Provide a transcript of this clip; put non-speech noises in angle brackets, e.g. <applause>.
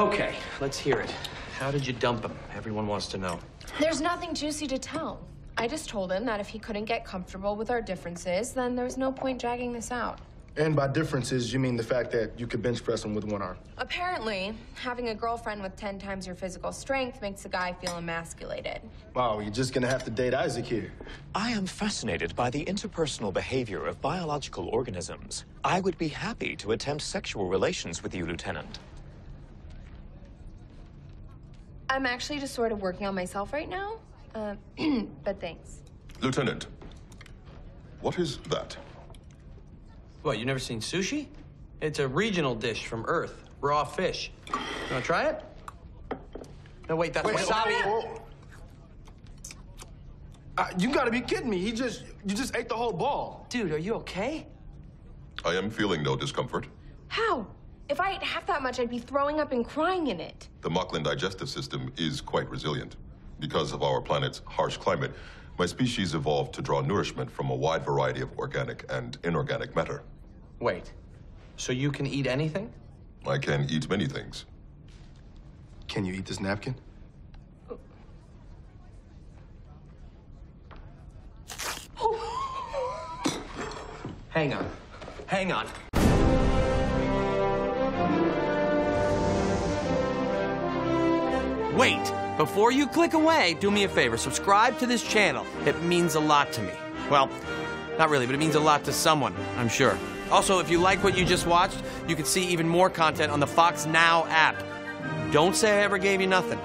Okay, let's hear it. How did you dump him? Everyone wants to know. There's nothing juicy to tell. I just told him that if he couldn't get comfortable with our differences, then there was no point dragging this out. And by differences, you mean the fact that you could bench press him with one arm. Apparently, having a girlfriend with 10 times your physical strength makes a guy feel emasculated. Wow, you're just gonna have to date Isaac here. I am fascinated by the interpersonal behavior of biological organisms. I would be happy to attempt sexual relations with you, Lieutenant. I'm actually just sort of working on myself right now. Uh, <clears throat> but thanks. Lieutenant, what is that? What, you never seen sushi? It's a regional dish from Earth, raw fish. You wanna try it? No, wait, that's Wait, wasabi. whoa, whoa. Uh, you gotta be kidding me. He just, you just ate the whole ball. Dude, are you okay? I am feeling no discomfort. How? If I ate half that much, I'd be throwing up and crying in it. The Moclan digestive system is quite resilient. Because of our planet's harsh climate, my species evolved to draw nourishment from a wide variety of organic and inorganic matter. Wait, so you can eat anything? I can eat many things. Can you eat this napkin? Hang on. Hang on. Wait, before you click away, do me a favor. Subscribe to this channel. It means a lot to me. Well, not really, but it means a lot to someone, I'm sure. Also, if you like what you just watched, you can see even more content on the Fox Now app. Don't say I ever gave you nothing.